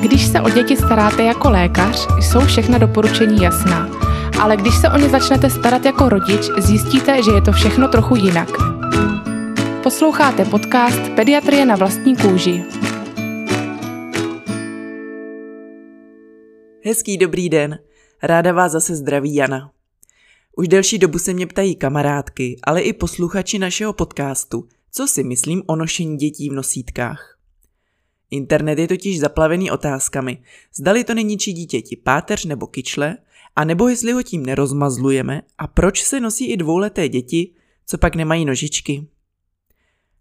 Když se o děti staráte jako lékař, jsou všechna doporučení jasná. Ale když se o ně začnete starat jako rodič, zjistíte, že je to všechno trochu jinak. Posloucháte podcast Pediatrie na vlastní kůži. Hezký dobrý den. Ráda vás zase zdraví Jana. Už delší dobu se mě ptají kamarádky, ale i posluchači našeho podcastu, co si myslím o nošení dětí v nosítkách. Internet je totiž zaplavený otázkami, zdali to neníčí dítěti páteř nebo kyčle, a nebo jestli ho tím nerozmazlujeme a proč se nosí i dvouleté děti, co pak nemají nožičky.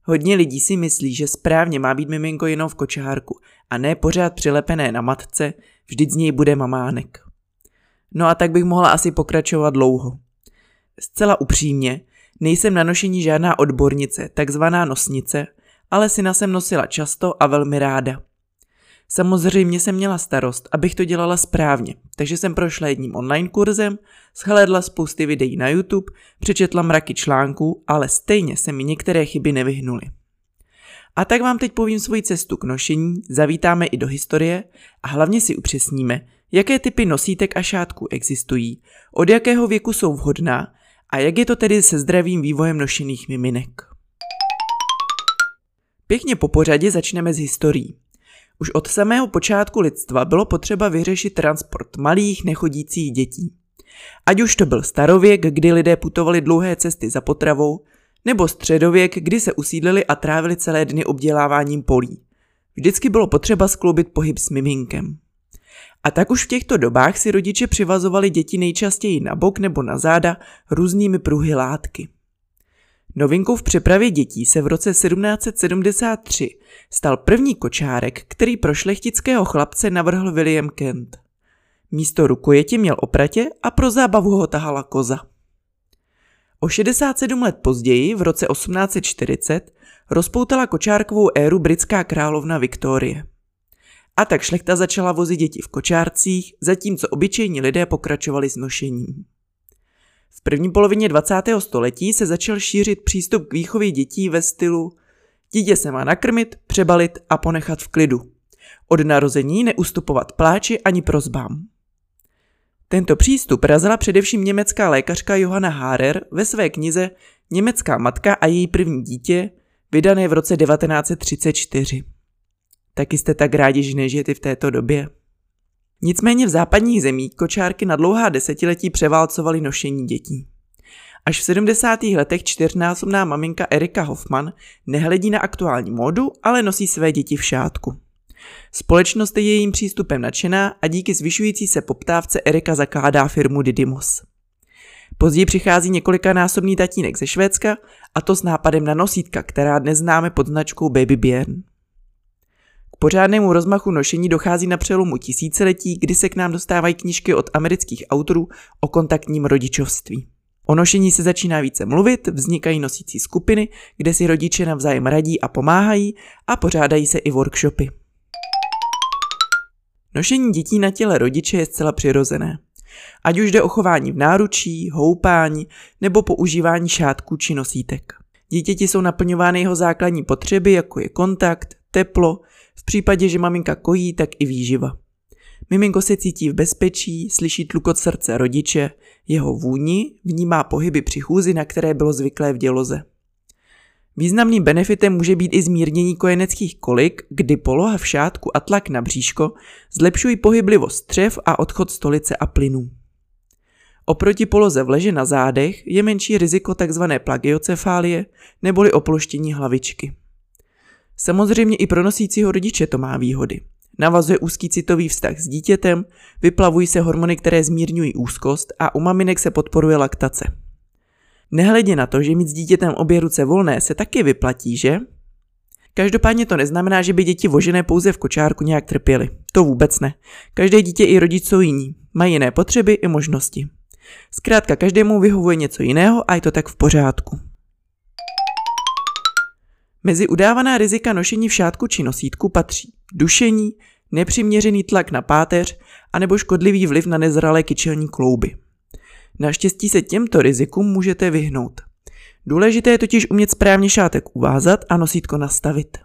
Hodně lidí si myslí, že správně má být miminko jenom v kočárku a ne pořád přilepené na matce, vždyť z něj bude mamánek. No a tak bych mohla asi pokračovat dlouho. Zcela upřímně, nejsem na nošení žádná odbornice, takzvaná nosnice, ale syna jsem nosila často a velmi ráda. Samozřejmě jsem měla starost, abych to dělala správně, takže jsem prošla jedním online kurzem, shlédla spousty videí na YouTube, přečetla mraky článků, ale stejně se mi některé chyby nevyhnuly. A tak vám teď povím svoji cestu k nošení, zavítáme i do historie a hlavně si upřesníme, jaké typy nosítek a šátků existují, od jakého věku jsou vhodná a jak je to tedy se zdravým vývojem nošených miminek. Pěkně po pořadě začneme s historií. Už od samého počátku lidstva bylo potřeba vyřešit transport malých nechodících dětí. Ať už to byl starověk, kdy lidé putovali dlouhé cesty za potravou, nebo středověk, kdy se usídlili a trávili celé dny obděláváním polí. Vždycky bylo potřeba skloubit pohyb s miminkem. A tak už v těchto dobách si rodiče přivazovali děti nejčastěji na bok nebo na záda různými pruhy látky. Novinkou v přepravě dětí se v roce 1773 stal první kočárek, který pro šlechtického chlapce navrhl William Kent. Místo rukojeti měl opratě a pro zábavu ho tahala koza. O 67 let později, v roce 1840, rozpoutala kočárkovou éru britská královna Viktorie. A tak šlechta začala vozit děti v kočárcích, zatímco obyčejní lidé pokračovali s nošením. V první polovině 20. století se začal šířit přístup k výchově dětí ve stylu dítě se má nakrmit, přebalit a ponechat v klidu. Od narození neustupovat pláči ani prozbám. Tento přístup razila především německá lékařka Johanna Haarer ve své knize Německá matka a její první dítě, vydané v roce 1934. Taky jste tak rádi, že nežijete v této době? Nicméně v západních zemích kočárky na dlouhá desetiletí převálcovaly nošení dětí. Až v 70. letech čtyřnásobná maminka Erika Hoffman nehledí na aktuální módu, ale nosí své děti v šátku. Společnost je jejím přístupem nadšená a díky zvyšující se poptávce Erika zakládá firmu Didymos. Později přichází několikanásobný tatínek ze Švédska a to s nápadem na nosítka, která dnes známe pod značkou Baby Björn pořádnému rozmachu nošení dochází na přelomu tisíciletí, kdy se k nám dostávají knižky od amerických autorů o kontaktním rodičovství. O nošení se začíná více mluvit, vznikají nosící skupiny, kde si rodiče navzájem radí a pomáhají a pořádají se i workshopy. Nošení dětí na těle rodiče je zcela přirozené. Ať už jde o chování v náručí, houpání nebo používání šátků či nosítek. Dítěti jsou naplňovány jeho základní potřeby, jako je kontakt, teplo, v případě, že maminka kojí, tak i výživa. Miminko se cítí v bezpečí, slyší tlukot srdce rodiče, jeho vůni, vnímá pohyby při chůzi, na které bylo zvyklé v děloze. Významným benefitem může být i zmírnění kojeneckých kolik, kdy poloha v šátku a tlak na bříško zlepšují pohyblivost střev a odchod stolice a plynů. Oproti poloze v leže na zádech je menší riziko tzv. plagiocefálie neboli oploštění hlavičky. Samozřejmě i pro nosícího rodiče to má výhody. Navazuje úzký citový vztah s dítětem, vyplavují se hormony, které zmírňují úzkost a u maminek se podporuje laktace. Nehledě na to, že mít s dítětem obě ruce volné se taky vyplatí, že? Každopádně to neznamená, že by děti vožené pouze v kočárku nějak trpěly. To vůbec ne. Každé dítě i rodič jsou jiní. Mají jiné potřeby i možnosti. Zkrátka každému vyhovuje něco jiného a je to tak v pořádku. Mezi udávaná rizika nošení v šátku či nosítku patří dušení, nepřiměřený tlak na páteř anebo škodlivý vliv na nezralé kyčelní klouby. Naštěstí se těmto rizikům můžete vyhnout. Důležité je totiž umět správně šátek uvázat a nosítko nastavit.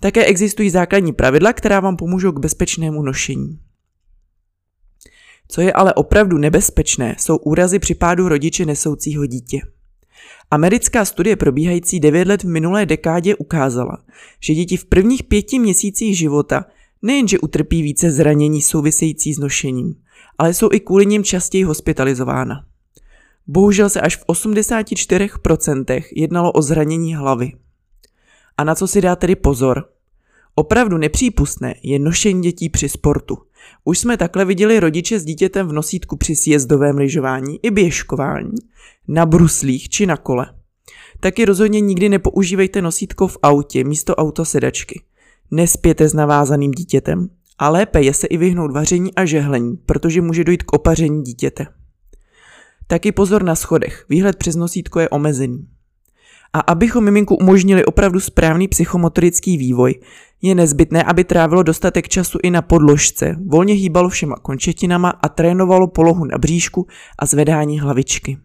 Také existují základní pravidla, která vám pomůžou k bezpečnému nošení. Co je ale opravdu nebezpečné, jsou úrazy při pádu rodiče nesoucího dítě. Americká studie probíhající 9 let v minulé dekádě ukázala, že děti v prvních pěti měsících života nejenže utrpí více zranění související s nošením, ale jsou i kvůli nim častěji hospitalizována. Bohužel se až v 84% jednalo o zranění hlavy. A na co si dá tedy pozor? Opravdu nepřípustné je nošení dětí při sportu. Už jsme takhle viděli rodiče s dítětem v nosítku při sjezdovém lyžování i běžkování, na bruslích či na kole. Taky rozhodně nikdy nepoužívejte nosítko v autě místo autosedačky. Nespěte s navázaným dítětem. A lépe je se i vyhnout vaření a žehlení, protože může dojít k opaření dítěte. Taky pozor na schodech, výhled přes nosítko je omezený. A abychom miminku umožnili opravdu správný psychomotorický vývoj, je nezbytné, aby trávilo dostatek času i na podložce, volně hýbalo všema končetinama a trénovalo polohu na bříšku a zvedání hlavičky.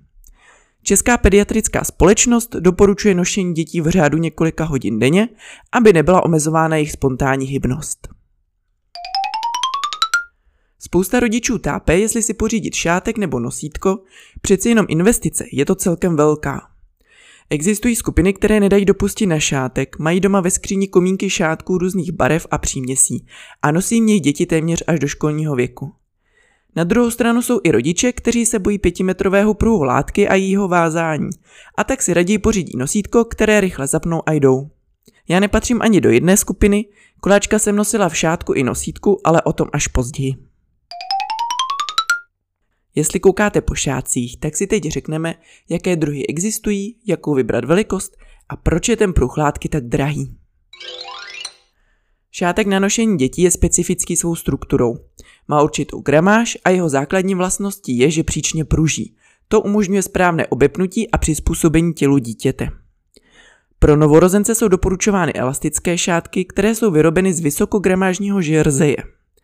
Česká pediatrická společnost doporučuje nošení dětí v řádu několika hodin denně, aby nebyla omezována jejich spontánní hybnost. Spousta rodičů tápe, jestli si pořídit šátek nebo nosítko, přeci jenom investice je to celkem velká. Existují skupiny, které nedají dopustit na šátek, mají doma ve skříni komínky šátků různých barev a příměsí a nosí měj děti téměř až do školního věku. Na druhou stranu jsou i rodiče, kteří se bojí pětimetrového pruhu látky a jejího vázání a tak si raději pořídí nosítko, které rychle zapnou a jdou. Já nepatřím ani do jedné skupiny, koláčka jsem nosila v šátku i nosítku, ale o tom až později. Jestli koukáte po šácích, tak si teď řekneme, jaké druhy existují, jakou vybrat velikost a proč je ten pruh látky tak drahý. Šátek na nošení dětí je specifický svou strukturou. Má určitou gramáž a jeho základní vlastností je, že příčně pruží. To umožňuje správné obepnutí a přizpůsobení tělu dítěte. Pro novorozence jsou doporučovány elastické šátky, které jsou vyrobeny z vysokogramážního žerzeje.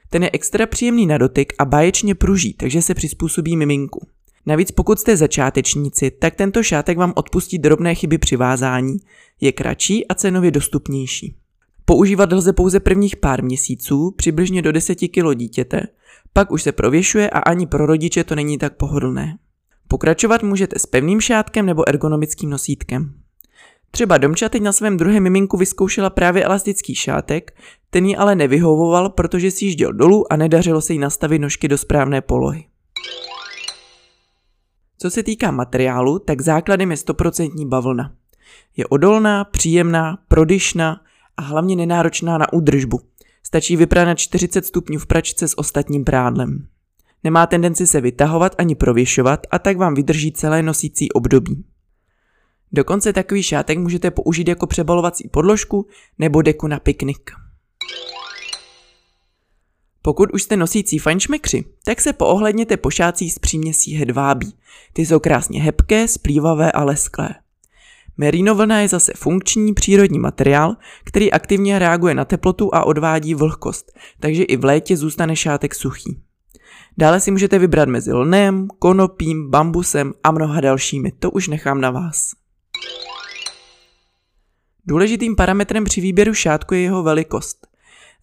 Ten je extra příjemný na dotyk a báječně pruží, takže se přizpůsobí miminku. Navíc pokud jste začátečníci, tak tento šátek vám odpustí drobné chyby při vázání, je kratší a cenově dostupnější. Používat lze pouze prvních pár měsíců, přibližně do 10 kg dítěte, pak už se prověšuje a ani pro rodiče to není tak pohodlné. Pokračovat můžete s pevným šátkem nebo ergonomickým nosítkem. Třeba Domča teď na svém druhém miminku vyzkoušela právě elastický šátek, ten ji ale nevyhovoval, protože si jížděl dolů a nedařilo se jí nastavit nožky do správné polohy. Co se týká materiálu, tak základem je 100% bavlna. Je odolná, příjemná, prodyšná a hlavně nenáročná na údržbu. Stačí vyprat na 40 stupňů v pračce s ostatním prádlem. Nemá tendenci se vytahovat ani prověšovat a tak vám vydrží celé nosící období. Dokonce takový šátek můžete použít jako přebalovací podložku nebo deku na piknik. Pokud už jste nosící fajnšmekři, tak se poohledněte po šácích z příměsí hedvábí. Ty jsou krásně hebké, splývavé a lesklé. Merino vlna je zase funkční přírodní materiál, který aktivně reaguje na teplotu a odvádí vlhkost, takže i v létě zůstane šátek suchý. Dále si můžete vybrat mezi lnem, konopím, bambusem a mnoha dalšími, to už nechám na vás. Důležitým parametrem při výběru šátku je jeho velikost.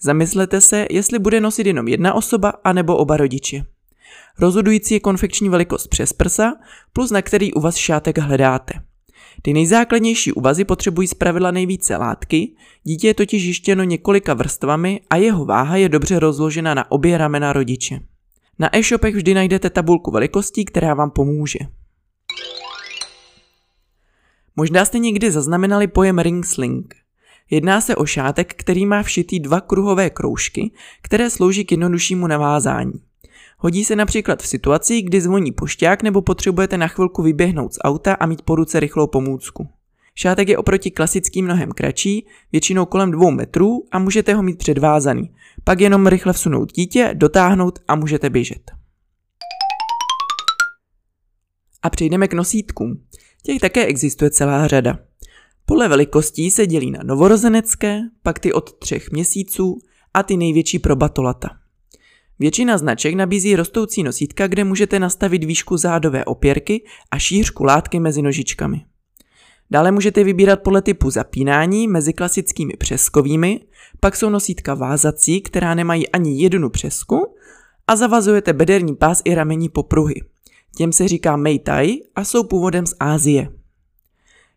Zamyslete se, jestli bude nosit jenom jedna osoba anebo oba rodiče. Rozhodující je konfekční velikost přes prsa, plus na který u vás šátek hledáte. Ty nejzákladnější uvazy potřebují zpravidla nejvíce látky, dítě je totiž jištěno několika vrstvami a jeho váha je dobře rozložena na obě ramena rodiče. Na e-shopech vždy najdete tabulku velikostí, která vám pomůže. Možná jste někdy zaznamenali pojem ring sling. Jedná se o šátek, který má všitý dva kruhové kroužky, které slouží k jednoduššímu navázání. Hodí se například v situaci, kdy zvoní pošťák nebo potřebujete na chvilku vyběhnout z auta a mít po ruce rychlou pomůcku. Šátek je oproti klasickým mnohem kratší, většinou kolem dvou metrů a můžete ho mít předvázaný. Pak jenom rychle vsunout dítě, dotáhnout a můžete běžet. A přejdeme k nosítkům. Těch také existuje celá řada. Podle velikostí se dělí na novorozenecké, pak ty od třech měsíců a ty největší pro batolata. Většina značek nabízí rostoucí nosítka, kde můžete nastavit výšku zádové opěrky a šířku látky mezi nožičkami. Dále můžete vybírat podle typu zapínání mezi klasickými přeskovými, pak jsou nosítka vázací, která nemají ani jednu přesku a zavazujete bederní pás i ramení popruhy. Těm se říká Meitai a jsou původem z Ázie.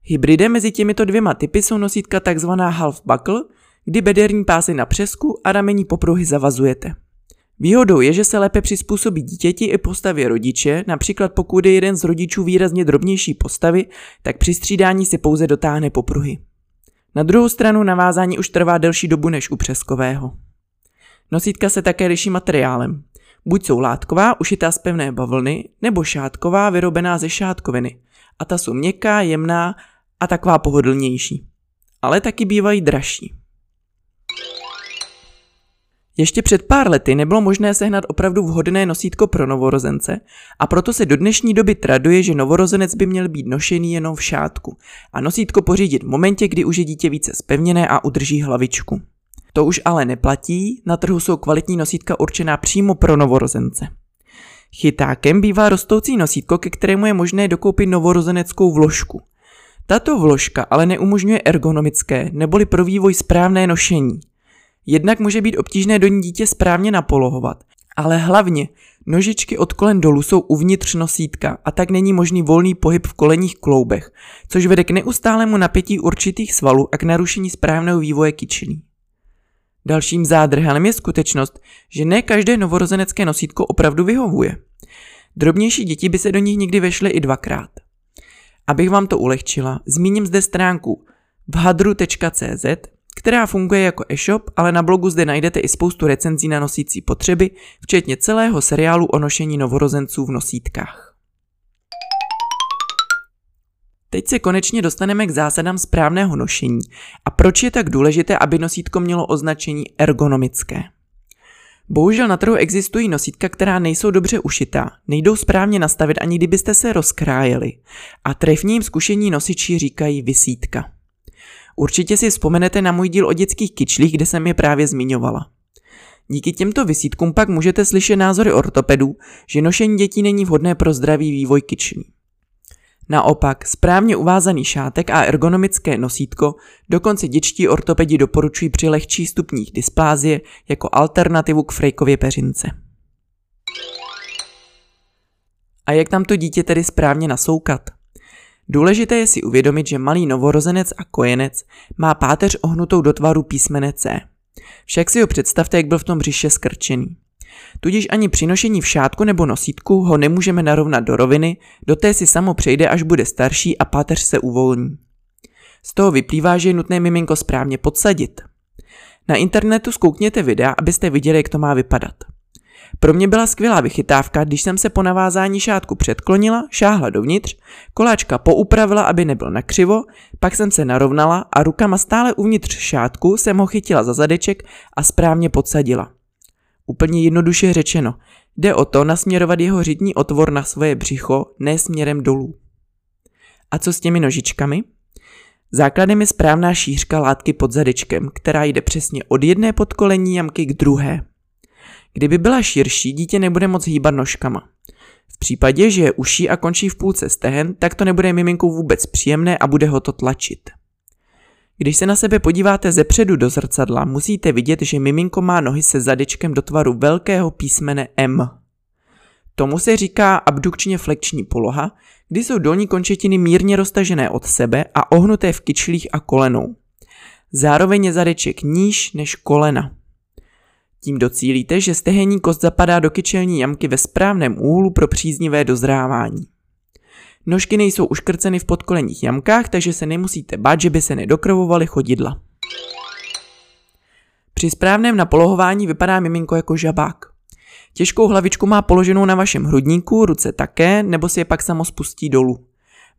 Hybridem mezi těmito dvěma typy jsou nosítka takzvaná half buckle, kdy bederní pásy na přesku a ramení popruhy zavazujete. Výhodou je, že se lépe přizpůsobí dítěti i postavě rodiče, například pokud je jeden z rodičů výrazně drobnější postavy, tak při střídání si pouze dotáhne popruhy. Na druhou stranu navázání už trvá delší dobu než u přeskového. Nosítka se také liší materiálem. Buď jsou látková, ušitá z pevné bavlny, nebo šátková, vyrobená ze šátkoviny. A ta jsou měkká, jemná a taková pohodlnější. Ale taky bývají dražší. Ještě před pár lety nebylo možné sehnat opravdu vhodné nosítko pro novorozence a proto se do dnešní doby traduje, že novorozenec by měl být nošený jenom v šátku a nosítko pořídit v momentě, kdy už je dítě více spevněné a udrží hlavičku. To už ale neplatí, na trhu jsou kvalitní nosítka určená přímo pro novorozence. Chytákem bývá rostoucí nosítko, ke kterému je možné dokoupit novorozeneckou vložku. Tato vložka ale neumožňuje ergonomické neboli pro vývoj správné nošení. Jednak může být obtížné do ní dítě správně napolohovat, ale hlavně nožičky od kolen dolů jsou uvnitř nosítka a tak není možný volný pohyb v kolenních kloubech, což vede k neustálému napětí určitých svalů a k narušení správného vývoje kyčlí. Dalším zádrhelem je skutečnost, že ne každé novorozenecké nosítko opravdu vyhovuje. Drobnější děti by se do nich někdy vešly i dvakrát. Abych vám to ulehčila, zmíním zde stránku vhadru.cz, která funguje jako e-shop, ale na blogu zde najdete i spoustu recenzí na nosící potřeby, včetně celého seriálu o nošení novorozenců v nosítkách. Teď se konečně dostaneme k zásadám správného nošení a proč je tak důležité, aby nosítko mělo označení ergonomické. Bohužel na trhu existují nosítka, která nejsou dobře ušitá, nejdou správně nastavit ani kdybyste se rozkrájeli a trefním zkušení nosiči říkají vysítka. Určitě si vzpomenete na můj díl o dětských kyčlích, kde jsem je právě zmiňovala. Díky těmto vysítkům pak můžete slyšet názory ortopedů, že nošení dětí není vhodné pro zdravý vývoj kyčlí. Naopak, správně uvázaný šátek a ergonomické nosítko dokonce děčtí ortopedi doporučují při lehčích stupních dysplázie jako alternativu k Frejkově peřince. A jak tam to dítě tedy správně nasoukat? Důležité je si uvědomit, že malý novorozenec a kojenec má páteř ohnutou do tvaru písmene C. Však si ho představte, jak byl v tom břiše skrčený. Tudíž ani při nošení v šátku nebo nosítku ho nemůžeme narovnat do roviny, do té si samo přejde, až bude starší a páteř se uvolní. Z toho vyplývá, že je nutné miminko správně podsadit. Na internetu zkoukněte videa, abyste viděli, jak to má vypadat. Pro mě byla skvělá vychytávka, když jsem se po navázání šátku předklonila, šáhla dovnitř, koláčka poupravila, aby nebyl nakřivo, pak jsem se narovnala a rukama stále uvnitř šátku jsem ho chytila za zadeček a správně podsadila. Úplně jednoduše řečeno, jde o to nasměrovat jeho řitní otvor na svoje břicho, ne směrem dolů. A co s těmi nožičkami? Základem je správná šířka látky pod zadečkem, která jde přesně od jedné podkolení jamky k druhé. Kdyby byla širší, dítě nebude moc hýbat nožkama. V případě, že je uší a končí v půlce stehen, tak to nebude miminku vůbec příjemné a bude ho to tlačit. Když se na sebe podíváte ze předu do zrcadla, musíte vidět, že miminko má nohy se zadečkem do tvaru velkého písmene M. Tomu se říká abdukčně flekční poloha, kdy jsou dolní končetiny mírně roztažené od sebe a ohnuté v kyčlích a kolenou. Zároveň je zadeček níž než kolena. Tím docílíte, že stehenní kost zapadá do kyčelní jamky ve správném úhlu pro příznivé dozrávání. Nožky nejsou uškrceny v podkolenních jamkách, takže se nemusíte bát, že by se nedokrvovaly chodidla. Při správném napolohování vypadá miminko jako žabák. Těžkou hlavičku má položenou na vašem hrudníku, ruce také, nebo si je pak samo spustí dolů.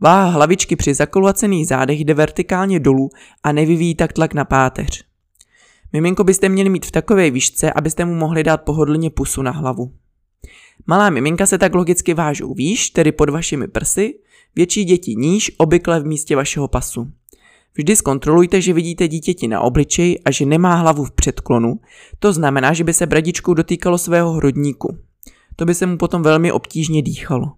Váha hlavičky při zakoluacených zádech jde vertikálně dolů a nevyvíjí tak tlak na páteř. Miminko byste měli mít v takové výšce, abyste mu mohli dát pohodlně pusu na hlavu. Malá miminka se tak logicky vážou výš, tedy pod vašimi prsy, větší děti níž, obvykle v místě vašeho pasu. Vždy zkontrolujte, že vidíte dítěti na obličeji a že nemá hlavu v předklonu, to znamená, že by se bradičkou dotýkalo svého hrudníku. To by se mu potom velmi obtížně dýchalo.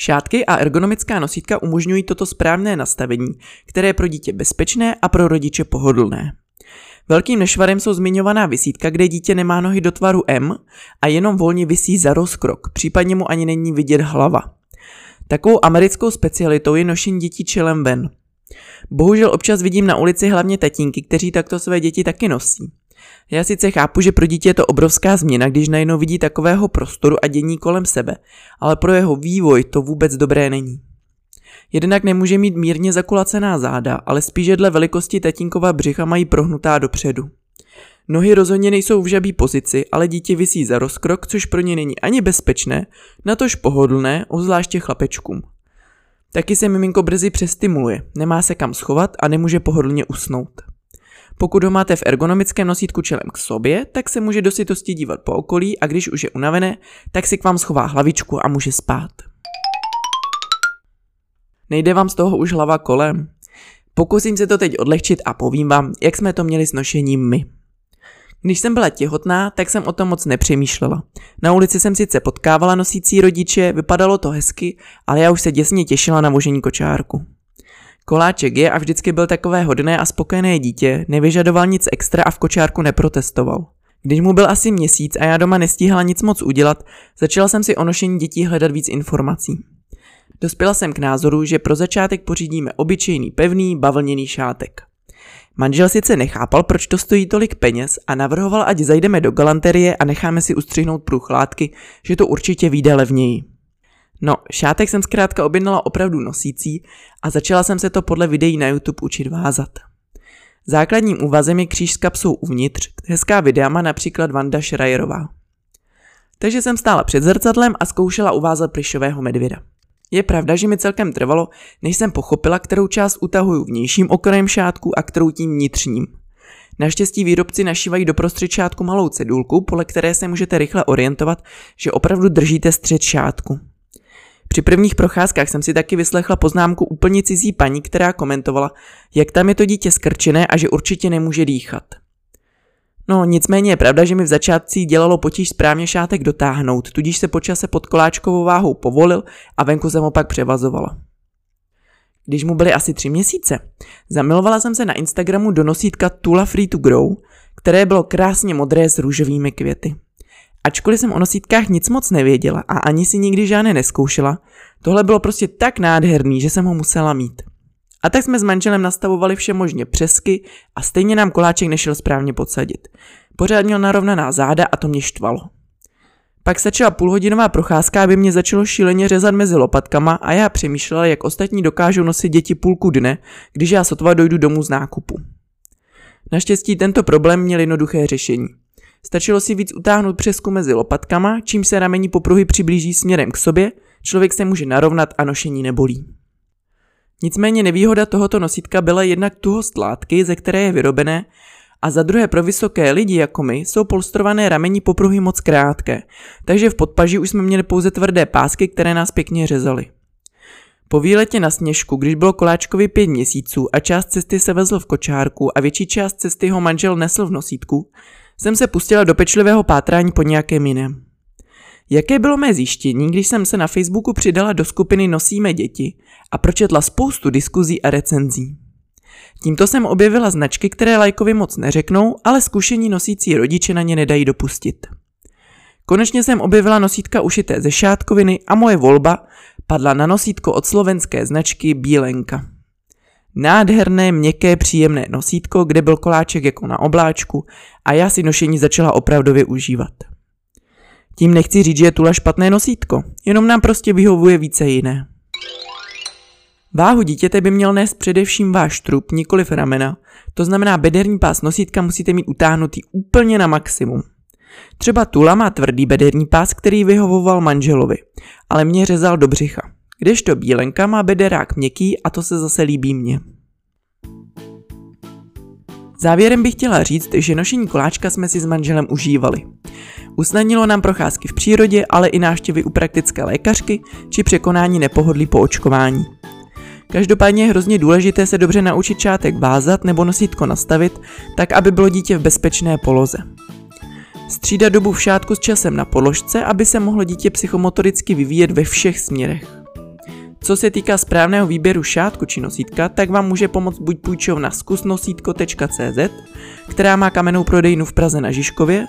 Šátky a ergonomická nosítka umožňují toto správné nastavení, které je pro dítě bezpečné a pro rodiče pohodlné. Velkým nešvarem jsou zmiňovaná vysítka, kde dítě nemá nohy do tvaru M a jenom volně visí za rozkrok, případně mu ani není vidět hlava. Takovou americkou specialitou je nošení dětí čelem ven. Bohužel občas vidím na ulici hlavně tatínky, kteří takto své děti taky nosí. Já sice chápu, že pro dítě je to obrovská změna, když najednou vidí takového prostoru a dění kolem sebe, ale pro jeho vývoj to vůbec dobré není. Jednak nemůže mít mírně zakulacená záda, ale spíše dle velikosti tatínkova břicha mají prohnutá dopředu. Nohy rozhodně nejsou v žabí pozici, ale dítě visí za rozkrok, což pro ně není ani bezpečné, natož pohodlné, obzvláště chlapečkům. Taky se miminko brzy přestimuluje, nemá se kam schovat a nemůže pohodlně usnout. Pokud ho máte v ergonomickém nosítku čelem k sobě, tak se může do sitosti dívat po okolí a když už je unavené, tak si k vám schová hlavičku a může spát. Nejde vám z toho už hlava kolem? Pokusím se to teď odlehčit a povím vám, jak jsme to měli s nošením my. Když jsem byla těhotná, tak jsem o tom moc nepřemýšlela. Na ulici jsem sice potkávala nosící rodiče, vypadalo to hezky, ale já už se děsně těšila na vožení kočárku. Koláček je a vždycky byl takové hodné a spokojené dítě, nevyžadoval nic extra a v kočárku neprotestoval. Když mu byl asi měsíc a já doma nestíhala nic moc udělat, začala jsem si o nošení dětí hledat víc informací. Dospěla jsem k názoru, že pro začátek pořídíme obyčejný pevný bavlněný šátek. Manžel sice nechápal, proč to stojí tolik peněz a navrhoval, ať zajdeme do galanterie a necháme si ustřihnout průchládky, že to určitě vyjde levněji. No, šátek jsem zkrátka objednala opravdu nosící a začala jsem se to podle videí na YouTube učit vázat. Základním úvazem je kříž s kapsou uvnitř, hezká videa má například Vanda Schreierová. Takže jsem stála před zrcadlem a zkoušela uvázat plišového medvěda. Je pravda, že mi celkem trvalo, než jsem pochopila, kterou část utahuju vnějším okrajem šátku a kterou tím vnitřním. Naštěstí výrobci našívají do prostřed šátku malou cedulku, podle které se můžete rychle orientovat, že opravdu držíte střed šátku. Při prvních procházkách jsem si taky vyslechla poznámku úplně cizí paní, která komentovala, jak tam je to dítě skrčené a že určitě nemůže dýchat. No nicméně je pravda, že mi v začátcích dělalo potíž správně šátek dotáhnout, tudíž se počase pod koláčkovou váhou povolil a venku jsem ho pak převazovala. Když mu byly asi tři měsíce, zamilovala jsem se na Instagramu do nosítka Tula Free to Grow, které bylo krásně modré s růžovými květy. Ačkoliv jsem o nosítkách nic moc nevěděla a ani si nikdy žádné neskoušela, tohle bylo prostě tak nádherný, že jsem ho musela mít. A tak jsme s manželem nastavovali vše možně přesky a stejně nám koláček nešel správně podsadit. Pořád měl narovnaná záda a to mě štvalo. Pak stačila půlhodinová procházka, aby mě začalo šíleně řezat mezi lopatkama a já přemýšlela, jak ostatní dokážou nosit děti půlku dne, když já sotva dojdu domů z nákupu. Naštěstí tento problém měl jednoduché řešení. Stačilo si víc utáhnout přesku mezi lopatkama, čím se ramení popruhy přiblíží směrem k sobě, člověk se může narovnat a nošení nebolí. Nicméně nevýhoda tohoto nosítka byla jednak tuhost látky, ze které je vyrobené, a za druhé pro vysoké lidi jako my jsou polstrované ramení popruhy moc krátké, takže v podpaži už jsme měli pouze tvrdé pásky, které nás pěkně řezaly. Po výletě na sněžku, když bylo koláčkovi pět měsíců a část cesty se vezl v kočárku a větší část cesty ho manžel nesl v nosítku, jsem se pustila do pečlivého pátrání po nějakém jiném. Jaké bylo mé zjištění, když jsem se na Facebooku přidala do skupiny Nosíme děti a pročetla spoustu diskuzí a recenzí. Tímto jsem objevila značky, které lajkovi moc neřeknou, ale zkušení nosící rodiče na ně nedají dopustit. Konečně jsem objevila nosítka ušité ze šátkoviny a moje volba padla na nosítko od slovenské značky Bílenka. Nádherné, měkké, příjemné nosítko, kde byl koláček jako na obláčku a já si nošení začala opravdově užívat. Tím nechci říct, že je Tula špatné nosítko, jenom nám prostě vyhovuje více jiné. Váhu dítěte by měl nést především váš trup, nikoliv ramena, to znamená bederní pás nosítka musíte mít utáhnutý úplně na maximum. Třeba Tula má tvrdý bederní pás, který vyhovoval manželovi, ale mě řezal do břicha. Kdežto bílenka má bederák měkký a to se zase líbí mně. Závěrem bych chtěla říct, že nošení koláčka jsme si s manželem užívali. Usnadnilo nám procházky v přírodě, ale i návštěvy u praktické lékařky či překonání nepohodlí po očkování. Každopádně je hrozně důležité se dobře naučit čátek vázat nebo nosítko nastavit, tak aby bylo dítě v bezpečné poloze. Střídat dobu v šátku s časem na položce, aby se mohlo dítě psychomotoricky vyvíjet ve všech směrech. Co se týká správného výběru šátku či nosítka, tak vám může pomoct buď půjčovna zkusnosítko.cz, která má kamennou prodejnu v Praze na Žižkově,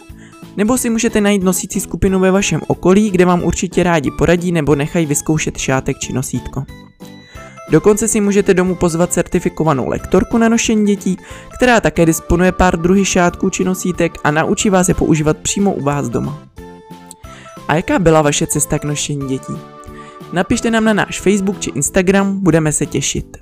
nebo si můžete najít nosící skupinu ve vašem okolí, kde vám určitě rádi poradí nebo nechají vyzkoušet šátek či nosítko. Dokonce si můžete domů pozvat certifikovanou lektorku na nošení dětí, která také disponuje pár druhy šátků či nosítek a naučí vás je používat přímo u vás doma. A jaká byla vaše cesta k nošení dětí? Napište nám na náš Facebook či Instagram, budeme se těšit.